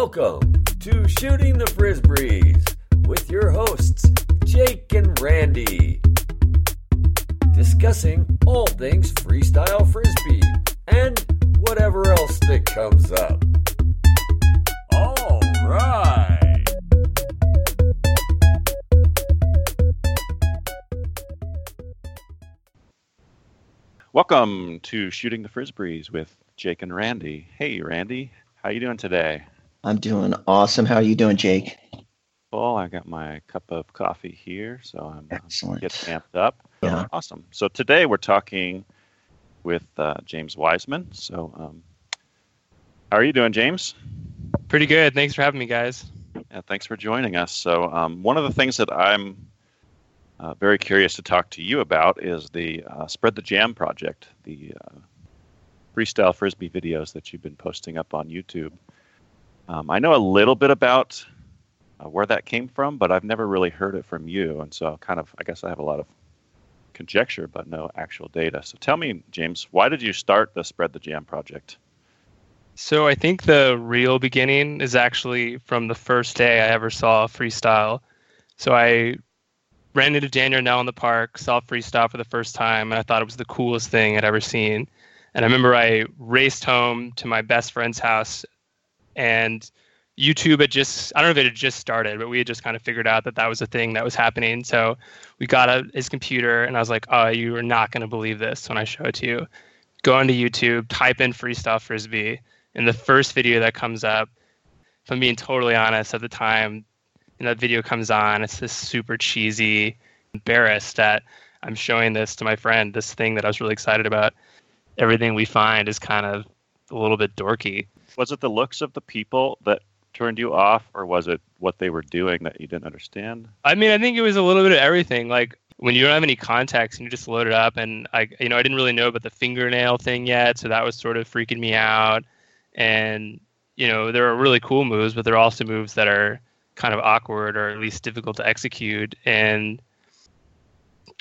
Welcome to Shooting the Frisbees with your hosts, Jake and Randy. Discussing all things freestyle frisbee and whatever else that comes up. All right. Welcome to Shooting the Frisbees with Jake and Randy. Hey, Randy, how you doing today? I'm doing awesome. How are you doing, Jake? Well, I got my cup of coffee here, so I'm Excellent. getting amped up. Yeah. Awesome. So today we're talking with uh, James Wiseman. So, um, how are you doing, James? Pretty good. Thanks for having me, guys. Yeah, thanks for joining us. So, um, one of the things that I'm uh, very curious to talk to you about is the uh, Spread the Jam project, the uh, freestyle frisbee videos that you've been posting up on YouTube. Um, I know a little bit about uh, where that came from, but I've never really heard it from you, and so kind of, I guess I have a lot of conjecture, but no actual data. So, tell me, James, why did you start the Spread the Jam project? So I think the real beginning is actually from the first day I ever saw freestyle. So I ran into Dan Yarnell in the park, saw freestyle for the first time, and I thought it was the coolest thing I'd ever seen. And I remember I raced home to my best friend's house, and YouTube had just, I don't know if it had just started, but we had just kind of figured out that that was a thing that was happening. So we got out his computer, and I was like, oh, you are not going to believe this when I show it to you. Go onto YouTube, type in freestyle frisbee, and the first video that comes up, if I'm being totally honest, at the time, and that video comes on, it's this super cheesy, embarrassed that I'm showing this to my friend, this thing that I was really excited about. Everything we find is kind of a little bit dorky. Was it the looks of the people that turned you off, or was it what they were doing that you didn't understand? I mean, I think it was a little bit of everything. Like when you don't have any context and you just load it up, and I, you know, I didn't really know about the fingernail thing yet, so that was sort of freaking me out. And you know, there are really cool moves, but there are also moves that are kind of awkward or at least difficult to execute. And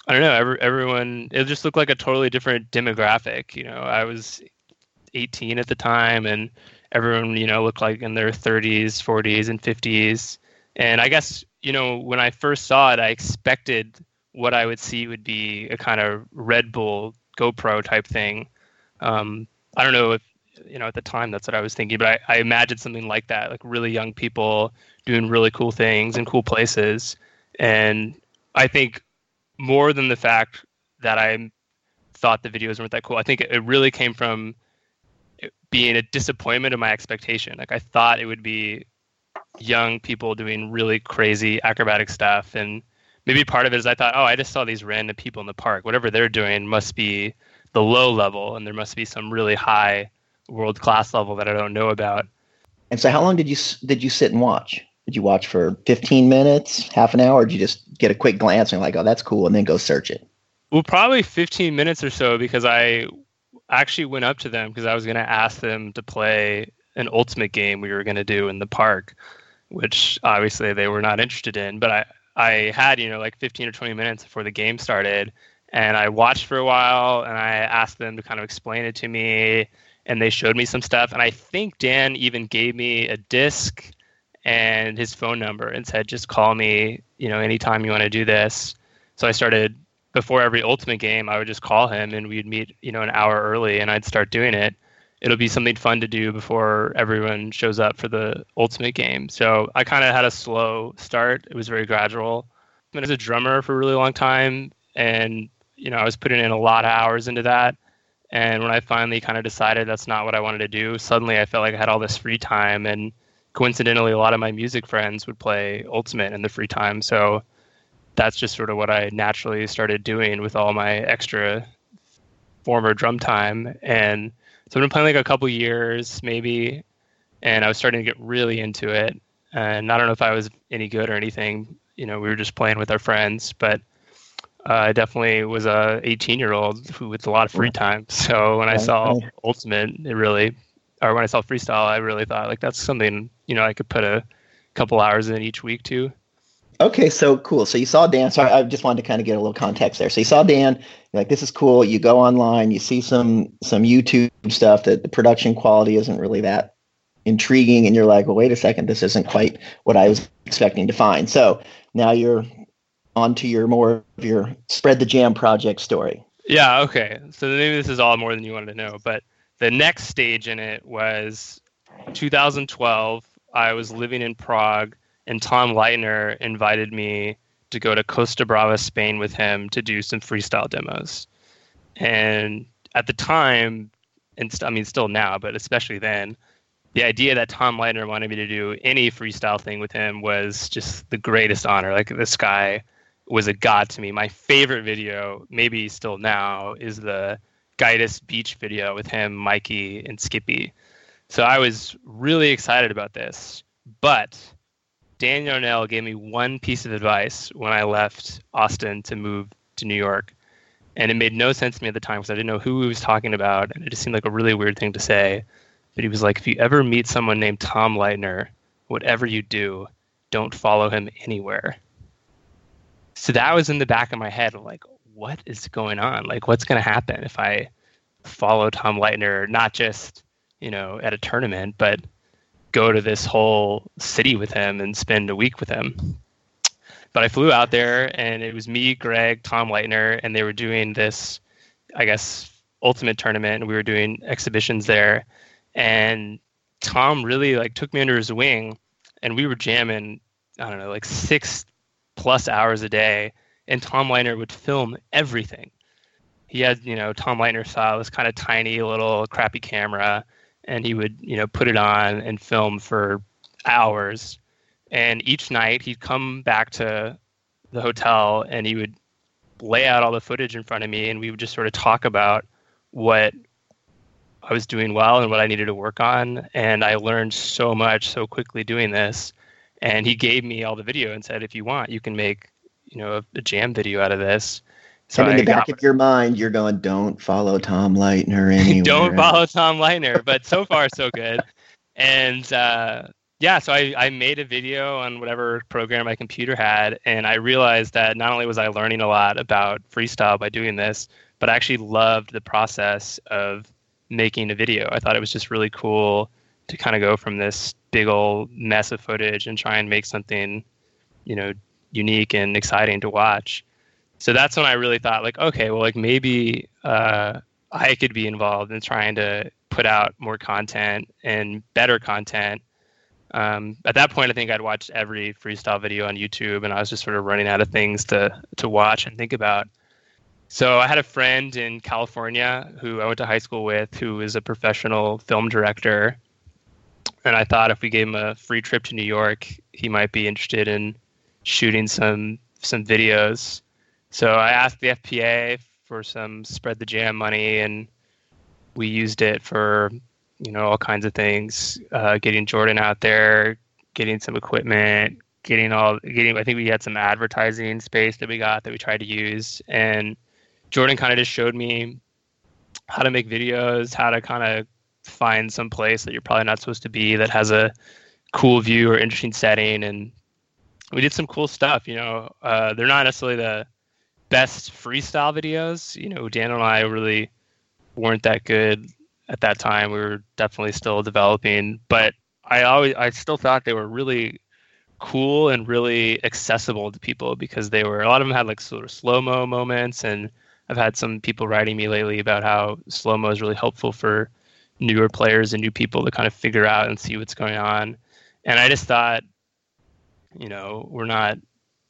I don't know, every, everyone, it just looked like a totally different demographic. You know, I was 18 at the time, and everyone, you know, looked like in their 30s, 40s, and 50s. And I guess, you know, when I first saw it, I expected what I would see would be a kind of Red Bull GoPro type thing. Um, I don't know if, you know, at the time that's what I was thinking, but I, I imagined something like that, like really young people doing really cool things in cool places. And I think more than the fact that I thought the videos weren't that cool, I think it really came from being a disappointment of my expectation. Like I thought it would be young people doing really crazy acrobatic stuff and maybe part of it is I thought, oh, I just saw these random people in the park. Whatever they're doing must be the low level and there must be some really high world class level that I don't know about. And so, how long did you did you sit and watch? Did you watch for 15 minutes, half an hour? Or did you just get a quick glance and like, oh, that's cool, and then go search it? Well, probably 15 minutes or so because I actually went up to them because I was going to ask them to play an ultimate game we were going to do in the park, which obviously they were not interested in. But I, I had, you know, like 15 or 20 minutes before the game started. And I watched for a while and I asked them to kind of explain it to me. And they showed me some stuff. And I think Dan even gave me a disc and his phone number and said, just call me, you know, anytime you want to do this. So I started before every ultimate game, I would just call him and we'd meet, you know, an hour early and I'd start doing it. It'll be something fun to do before everyone shows up for the ultimate game. So I kind of had a slow start. It was very gradual. I've been as a drummer for a really long time and, you know, I was putting in a lot of hours into that. And when I finally kind of decided that's not what I wanted to do, suddenly I felt like I had all this free time and coincidentally a lot of my music friends would play ultimate in the free time. So that's just sort of what I naturally started doing with all my extra former drum time. And so I've been playing like a couple years maybe, and I was starting to get really into it. And I don't know if I was any good or anything. You know, we were just playing with our friends, but uh, I definitely was a 18 year old who with a lot of free time. So when I saw Ultimate, it really, or when I saw freestyle, I really thought like that's something you know I could put a couple hours in each week too. Okay, so cool. So you saw Dan. So I just wanted to kind of get a little context there. So you saw Dan. You're like, this is cool. You go online. You see some some YouTube stuff that the production quality isn't really that intriguing and you're like, well, wait a second, this isn't quite what I was expecting to find. So now you're on to your more of your spread the jam project story. Yeah, okay. So maybe this is all more than you wanted to know, but the next stage in it was 2012. I was living in Prague, and Tom Leitner invited me to go to Costa Brava, Spain with him to do some freestyle demos. And at the time, and st- I mean, still now, but especially then, the idea that Tom Leitner wanted me to do any freestyle thing with him was just the greatest honor. Like this guy was a god to me. My favorite video, maybe still now, is the Gaitis Beach video with him, Mikey, and Skippy. So I was really excited about this. But Dan Yarnell gave me one piece of advice when I left Austin to move to New York. And it made no sense to me at the time because I didn't know who he was talking about. And it just seemed like a really weird thing to say. But he was like, if you ever meet someone named Tom Leitner, whatever you do, don't follow him anywhere. So that was in the back of my head. like, what is going on? Like, what's going to happen if I follow Tom Leitner, not just, you know, at a tournament, but go to this whole city with him and spend a week with him? But I flew out there and it was me, Greg, Tom Leitner, and they were doing this, I guess, ultimate tournament. And we were doing exhibitions there. And Tom really like took me under his wing and we were jamming, I don't know, like six plus hours a day. And Tom Leitner would film everything. He had, you know, Tom Leitner style, this kind of tiny little crappy camera, and he would, you know, put it on and film for hours and each night he'd come back to the hotel and he would lay out all the footage in front of me and we would just sort of talk about what I was doing well and what I needed to work on. And I learned so much so quickly doing this. And he gave me all the video and said, if you want, you can make, you know, a, a jam video out of this. So and in the back of your mind, you're going, "Don't follow Tom Leitner anywhere." don't follow Tom Leitner, but so far so good. And uh, yeah, so I, I made a video on whatever program my computer had, and I realized that not only was I learning a lot about freestyle by doing this, but I actually loved the process of making a video. I thought it was just really cool to kind of go from this big old mess of footage and try and make something, you know, unique and exciting to watch. So that's when I really thought, like, okay, well, like maybe uh, I could be involved in trying to put out more content and better content um, at that point, I think I'd watched every freestyle video on YouTube, and I was just sort of running out of things to to watch and think about. So I had a friend in California who I went to high school with, who is a professional film director, and I thought if we gave him a free trip to New York, he might be interested in shooting some some videos. So I asked the FPA for some spread the jam money, and we used it for you know, all kinds of things. Uh, getting Jordan out there, getting some equipment, getting all, getting. I think we had some advertising space that we got that we tried to use, and Jordan kind of just showed me how to make videos, how to kind of find some place that you're probably not supposed to be that has a cool view or interesting setting, and we did some cool stuff. You know, uh, they're not necessarily the best freestyle videos. You know, Dan and I really weren't that good at that time. We were definitely still developing, but I always I still thought they were really cool and really accessible to people because they were a lot of them had like sort of slow mo moments and I've had some people writing me lately about how slow mo is really helpful for newer players and new people to kind of figure out and see what's going on. And I just thought, you know, we're not,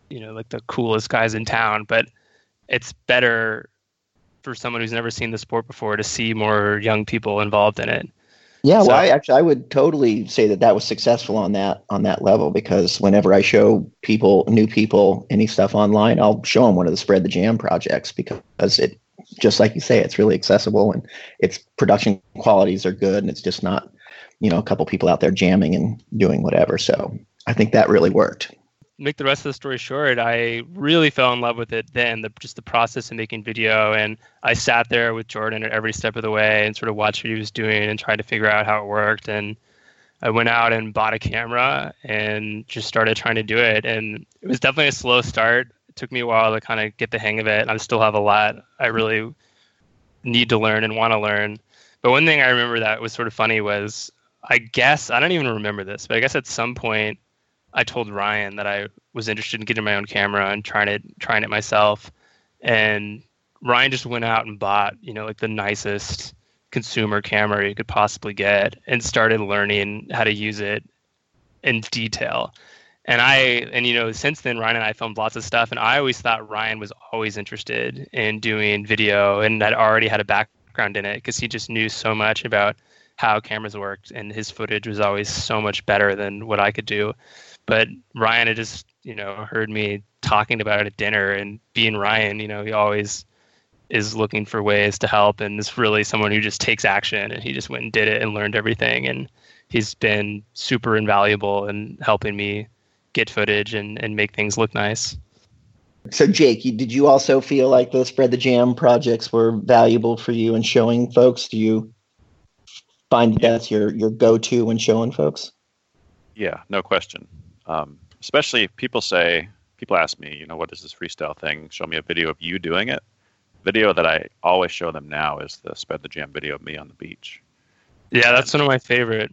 you know, like the coolest guys in town, but it's better for someone who's never seen the sport before to see more young people involved in it. Yeah, so, well, I actually I would totally say that that was successful on that on that level because whenever I show people new people any stuff online, I'll show them one of the spread the jam projects because it just like you say, it's really accessible and its production qualities are good and it's just not you know a couple people out there jamming and doing whatever. So I think that really worked make the rest of the story short, I really fell in love with it then, the, just the process of making video. And I sat there with Jordan at every step of the way and sort of watched what he was doing and tried to figure out how it worked. And I went out and bought a camera and just started trying to do it. And it was definitely a slow start. It took me a while to kind of get the hang of it. I still have a lot I really need to learn and want to learn. But one thing I remember that was sort of funny was I guess I don't even remember this, but I guess at some point I told Ryan that I was interested in getting my own camera and trying it trying it myself. And Ryan just went out and bought, you know, like the nicest consumer camera you could possibly get and started learning how to use it in detail. And I and you know, since then Ryan and I filmed lots of stuff and I always thought Ryan was always interested in doing video and had already had a background in it because he just knew so much about how cameras worked and his footage was always so much better than what I could do. But Ryan had just, you know, heard me talking about it at dinner and being Ryan, you know, he always is looking for ways to help and is really someone who just takes action and he just went and did it and learned everything and he's been super invaluable in helping me get footage and, and make things look nice. So Jake, you, did you also feel like the spread the jam projects were valuable for you in showing folks? Do you find that's your your go to when showing folks? Yeah, no question. Um, especially if people say, people ask me, you know, what is this freestyle thing? Show me a video of you doing it. Video that I always show them now is the spread the jam video of me on the beach. Yeah, that's one of my favorite.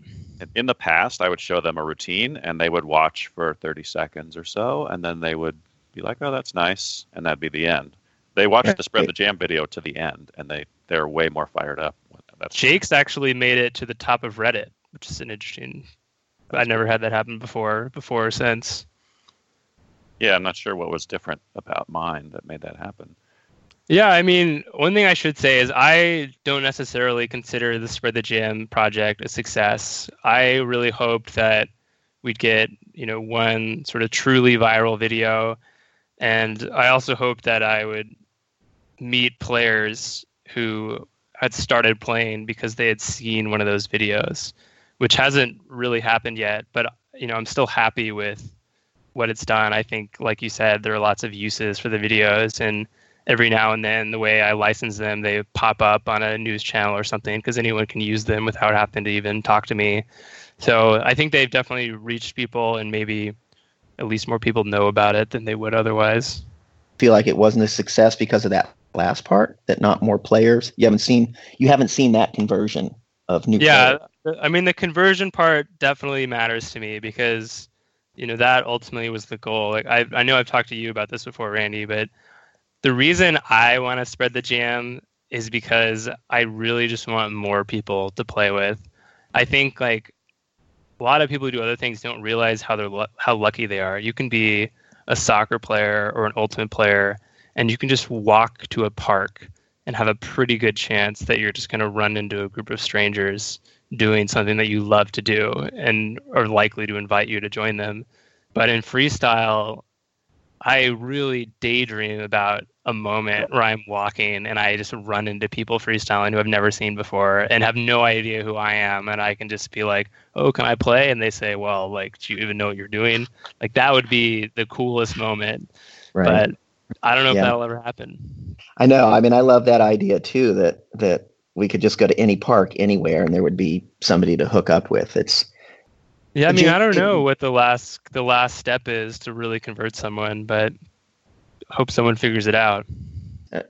In the past, I would show them a routine and they would watch for 30 seconds or so, and then they would be like, "Oh, that's nice," and that'd be the end. They watched the spread the jam video to the end, and they they're way more fired up. That's Jake's actually made it to the top of Reddit, which is an interesting. I never had that happen before, before or since. Yeah, I'm not sure what was different about mine that made that happen. Yeah, I mean, one thing I should say is I don't necessarily consider the Spread the Jam project a success. I really hoped that we'd get, you know, one sort of truly viral video. And I also hoped that I would meet players who had started playing because they had seen one of those videos, which hasn't really happened yet. But, you know, I'm still happy with what it's done. I think, like you said, there are lots of uses for the videos and every now and then the way I license them, they pop up on a news channel or something because anyone can use them without having to even talk to me. So I think they've definitely reached people and maybe at least more people know about it than they would otherwise. Feel like it wasn't a success because of that last part that not more players. You haven't seen you haven't seen that conversion of new. Yeah, players. I mean the conversion part definitely matters to me because you know that ultimately was the goal. Like I I know I've talked to you about this before, Randy, but the reason I want to spread the jam is because I really just want more people to play with. I think like a lot of people who do other things don't realize how they're how lucky they are. You can be a soccer player or an ultimate player and you can just walk to a park and have a pretty good chance that you're just going to run into a group of strangers doing something that you love to do and are likely to invite you to join them. But in freestyle, I really daydream about a moment where I'm walking and I just run into people freestyling who I've never seen before and have no idea who I am. And I can just be like, oh, can I play? And they say, well, like, do you even know what you're doing? Like, that would be the coolest moment. Right. But I don't know yeah. if that'll ever happen. I know. I mean, I love that idea too that, that we could just go to any park anywhere and there would be somebody to hook up with. It's, yeah, I mean, I don't know what the last the last step is to really convert someone, but hope someone figures it out.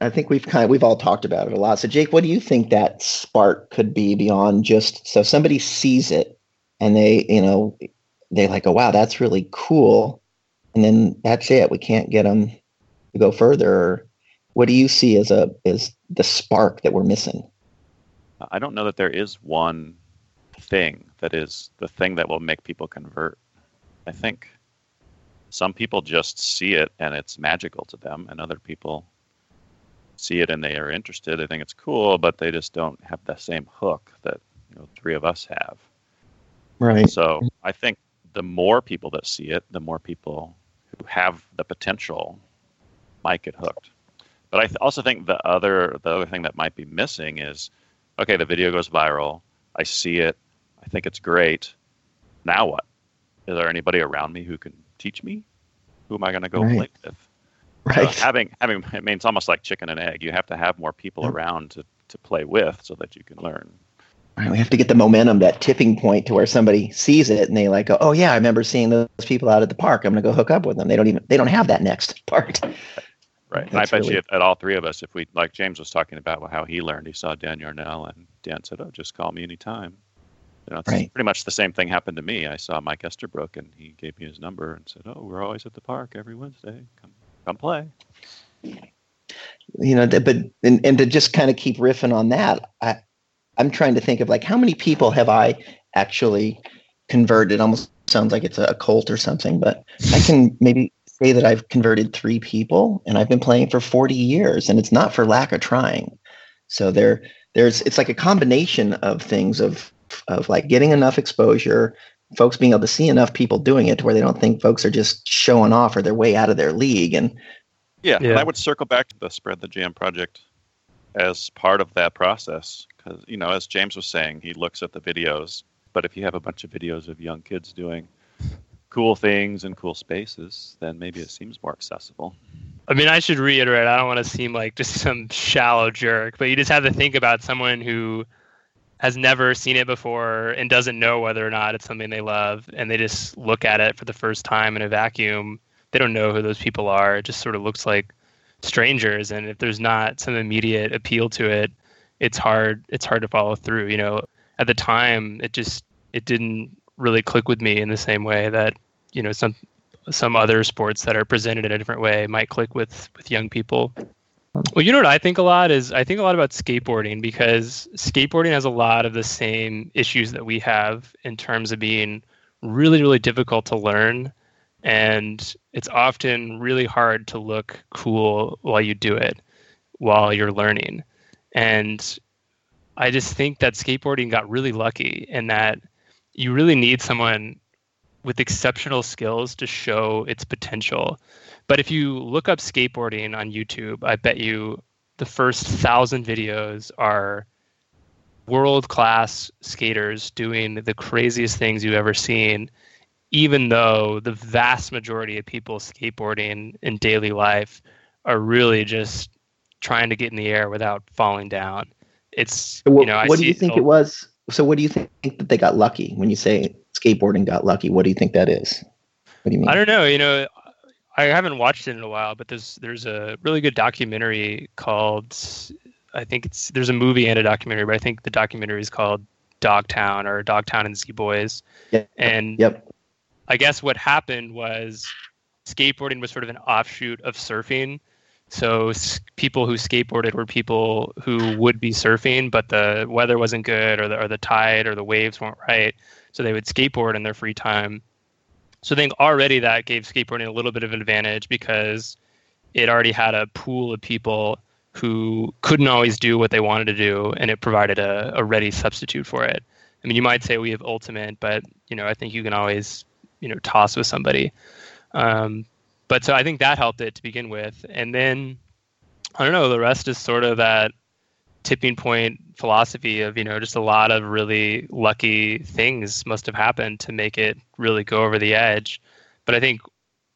I think we've kind of we've all talked about it a lot. So Jake, what do you think that spark could be beyond just so somebody sees it and they, you know, they like, oh wow, that's really cool, and then that's it. We can't get them to go further. What do you see as a as the spark that we're missing? I don't know that there is one thing that is the thing that will make people convert. I think some people just see it and it's magical to them, and other people see it and they are interested. They think it's cool, but they just don't have the same hook that you know three of us have. Right. So I think the more people that see it, the more people who have the potential might get hooked. But I th- also think the other the other thing that might be missing is, okay, the video goes viral. I see it. I think it's great. Now what? Is there anybody around me who can teach me? Who am I going to go right. play with? Right. So having having I mean it's almost like chicken and egg. You have to have more people yep. around to to play with so that you can learn. Right, we have to get the momentum, that tipping point to where somebody sees it and they like go, "Oh yeah, I remember seeing those people out at the park. I'm going to go hook up with them." They don't even they don't have that next part. Right. And I bet really... you at all three of us, if we like James was talking about how he learned, he saw Dan Yarnell and Dan said, "Oh, just call me anytime." You know, Right. pretty much the same thing happened to me. I saw Mike Esterbrook, and he gave me his number and said, "Oh, we're always at the park every Wednesday. Come, come play." you know but and, and to just kind of keep riffing on that i i'm trying to think of like how many people have i actually converted almost sounds like it's a cult or something but i can maybe say that i've converted three people and i've been playing for 40 years and it's not for lack of trying so there there's it's like a combination of things of of like getting enough exposure folks being able to see enough people doing it to where they don't think folks are just showing off or they're way out of their league and Yeah, and I would circle back to the Spread the Jam project as part of that process because you know, as James was saying, he looks at the videos. But if you have a bunch of videos of young kids doing cool things and cool spaces, then maybe it seems more accessible. I mean, I should reiterate. I don't want to seem like just some shallow jerk, but you just have to think about someone who has never seen it before and doesn't know whether or not it's something they love, and they just look at it for the first time in a vacuum. They don't know who those people are. It just sort of looks like strangers, and if there's not some immediate appeal to it, it's hard. It's hard to follow through. You know, at the time, it just it didn't really click with me in the same way that you know some some other sports that are presented in a different way might click with with young people. Well, you know what I think a lot is I think a lot about skateboarding because skateboarding has a lot of the same issues that we have in terms of being really really difficult to learn and it's often really hard to look cool while you do it while you're learning. And I just think that skateboarding got really lucky in that you really need someone with exceptional skills to show its potential. But if you look up skateboarding on YouTube, I bet you the first thousand videos are world class skaters doing the craziest things you've ever seen, even though the vast majority of people skateboarding in daily life are really just trying to get in the air without falling down. It's what, you know I what do you think it was? So what do you think that they got lucky when you say skateboarding got lucky? What do you think that is? What do you mean? I don't know. You know, I haven't watched it in a while, but there's there's a really good documentary called I think it's there's a movie and a documentary, but I think the documentary is called Dogtown or Dogtown and Z Boys. Yep. And Yep. I guess what happened was skateboarding was sort of an offshoot of surfing. So people who skateboarded were people who would be surfing, but the weather wasn't good, or the or the tide or the waves weren't right. So they would skateboard in their free time. So I think already that gave skateboarding a little bit of an advantage because it already had a pool of people who couldn't always do what they wanted to do, and it provided a, a ready substitute for it. I mean, you might say we have ultimate, but you know, I think you can always you know toss with somebody. Um, but so I think that helped it to begin with, and then I don't know. The rest is sort of that tipping point philosophy of you know just a lot of really lucky things must have happened to make it really go over the edge. But I think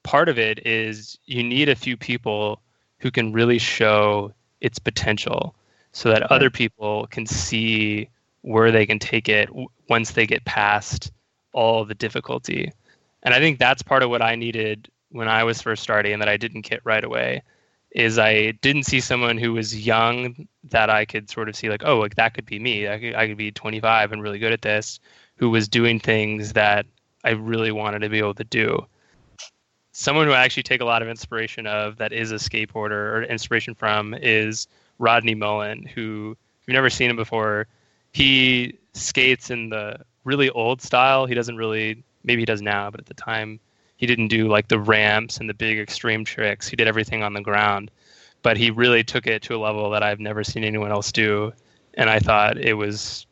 part of it is you need a few people who can really show its potential so that other people can see where they can take it once they get past all the difficulty. And I think that's part of what I needed when I was first starting that I didn't get right away is I didn't see someone who was young that I could sort of see like, oh, like that could be me. I could, I could be 25 and really good at this, who was doing things that I really wanted to be able to do. Someone who I actually take a lot of inspiration of that is a skateboarder or inspiration from is Rodney Mullen, who if you've never seen him before, he skates in the really old style. He doesn't really maybe he does now, but at the time he didn't do like the ramps and the big extreme tricks. He did everything on the ground. But he really took it to a level that I've never seen anyone else do. And I thought it was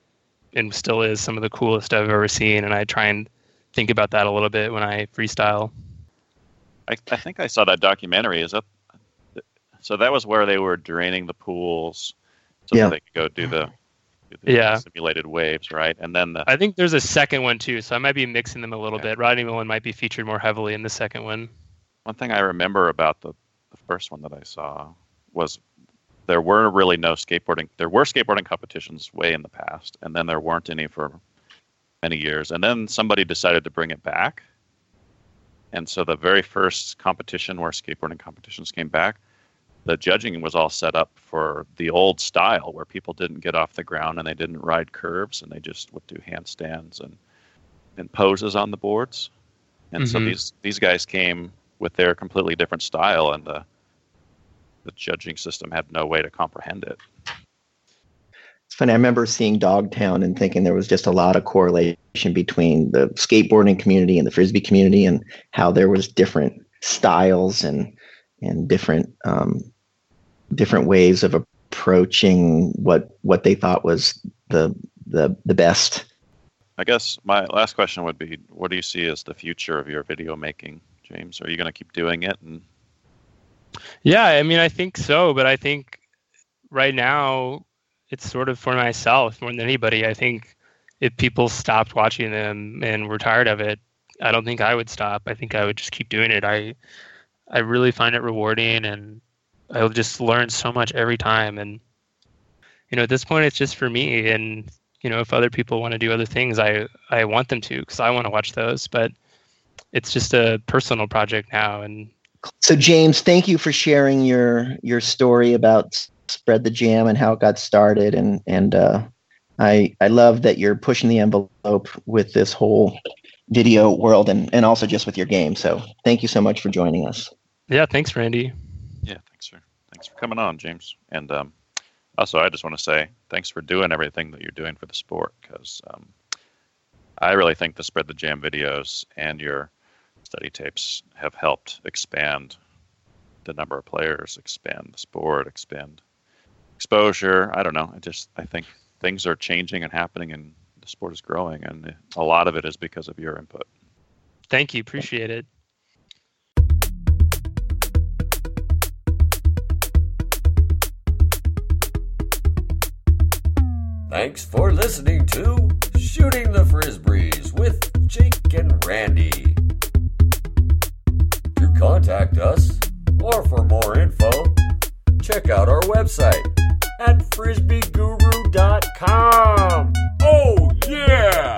and still is some of the coolest I've ever seen. And I try and think about that a little bit when I freestyle. I, I think I saw that documentary. Is that so? That was where they were draining the pools so Yeah. that they could go do the, do the Yeah. simulated waves, right? And then the I think there's a second one too, so I might be mixing them a little Yeah. bit. Rodney Mullen might be featured more heavily in the second one. one thing I remember about the, the first one that I saw was there were really no skateboarding. There were skateboarding competitions way in the past, and then there weren't any for many years. And then somebody decided to bring it back. And so the very first competition where skateboarding competitions came back, the judging was all set up for the old style where people didn't get off the ground and they didn't ride curves and they just would do handstands and and poses on the boards. And mm-hmm. so these these guys came with their completely different style and the the judging system had no way to comprehend it. It's funny. I remember seeing Dogtown and thinking there was just a lot of correlation between the skateboarding community and the frisbee community, and how there was different styles and and different um, different ways of approaching what what they thought was the the the best. I guess my last question would be: What do you see as the future of your video making, James? Are you going to keep doing it? And yeah, I mean, I think so, but I think right now it's sort of for myself more than anybody. I think if people stopped watching them and were tired of it, I don't think I would stop. I think I would just keep doing it. I I really find it rewarding and I'll just learn so much every time and you know at this point it's just for me and you know if other people want to do other things I I want them to cuz I want to watch those but it's just a personal project now and so James thank you for sharing your your story about spread the jam and how it got started and and uh, I I love that you're pushing the envelope with this whole video world and and also just with your game. So thank you so much for joining us. Yeah, thanks, Randy. Thanks for coming on, James. And um, also, I just want to say thanks for doing everything that you're doing for the sport because um, I really think the spread the jam videos and your study tapes have helped expand the number of players, expand the sport, expand exposure. I don't know. I just I think things are changing and happening, and the sport is growing, and a lot of it is because of your input. Thank you. Appreciate it. Thanks for listening to Shooting the Frisbees with Jake and Randy. To contact us or for more info, check out our website at frisbeeguru.com. Oh, yeah!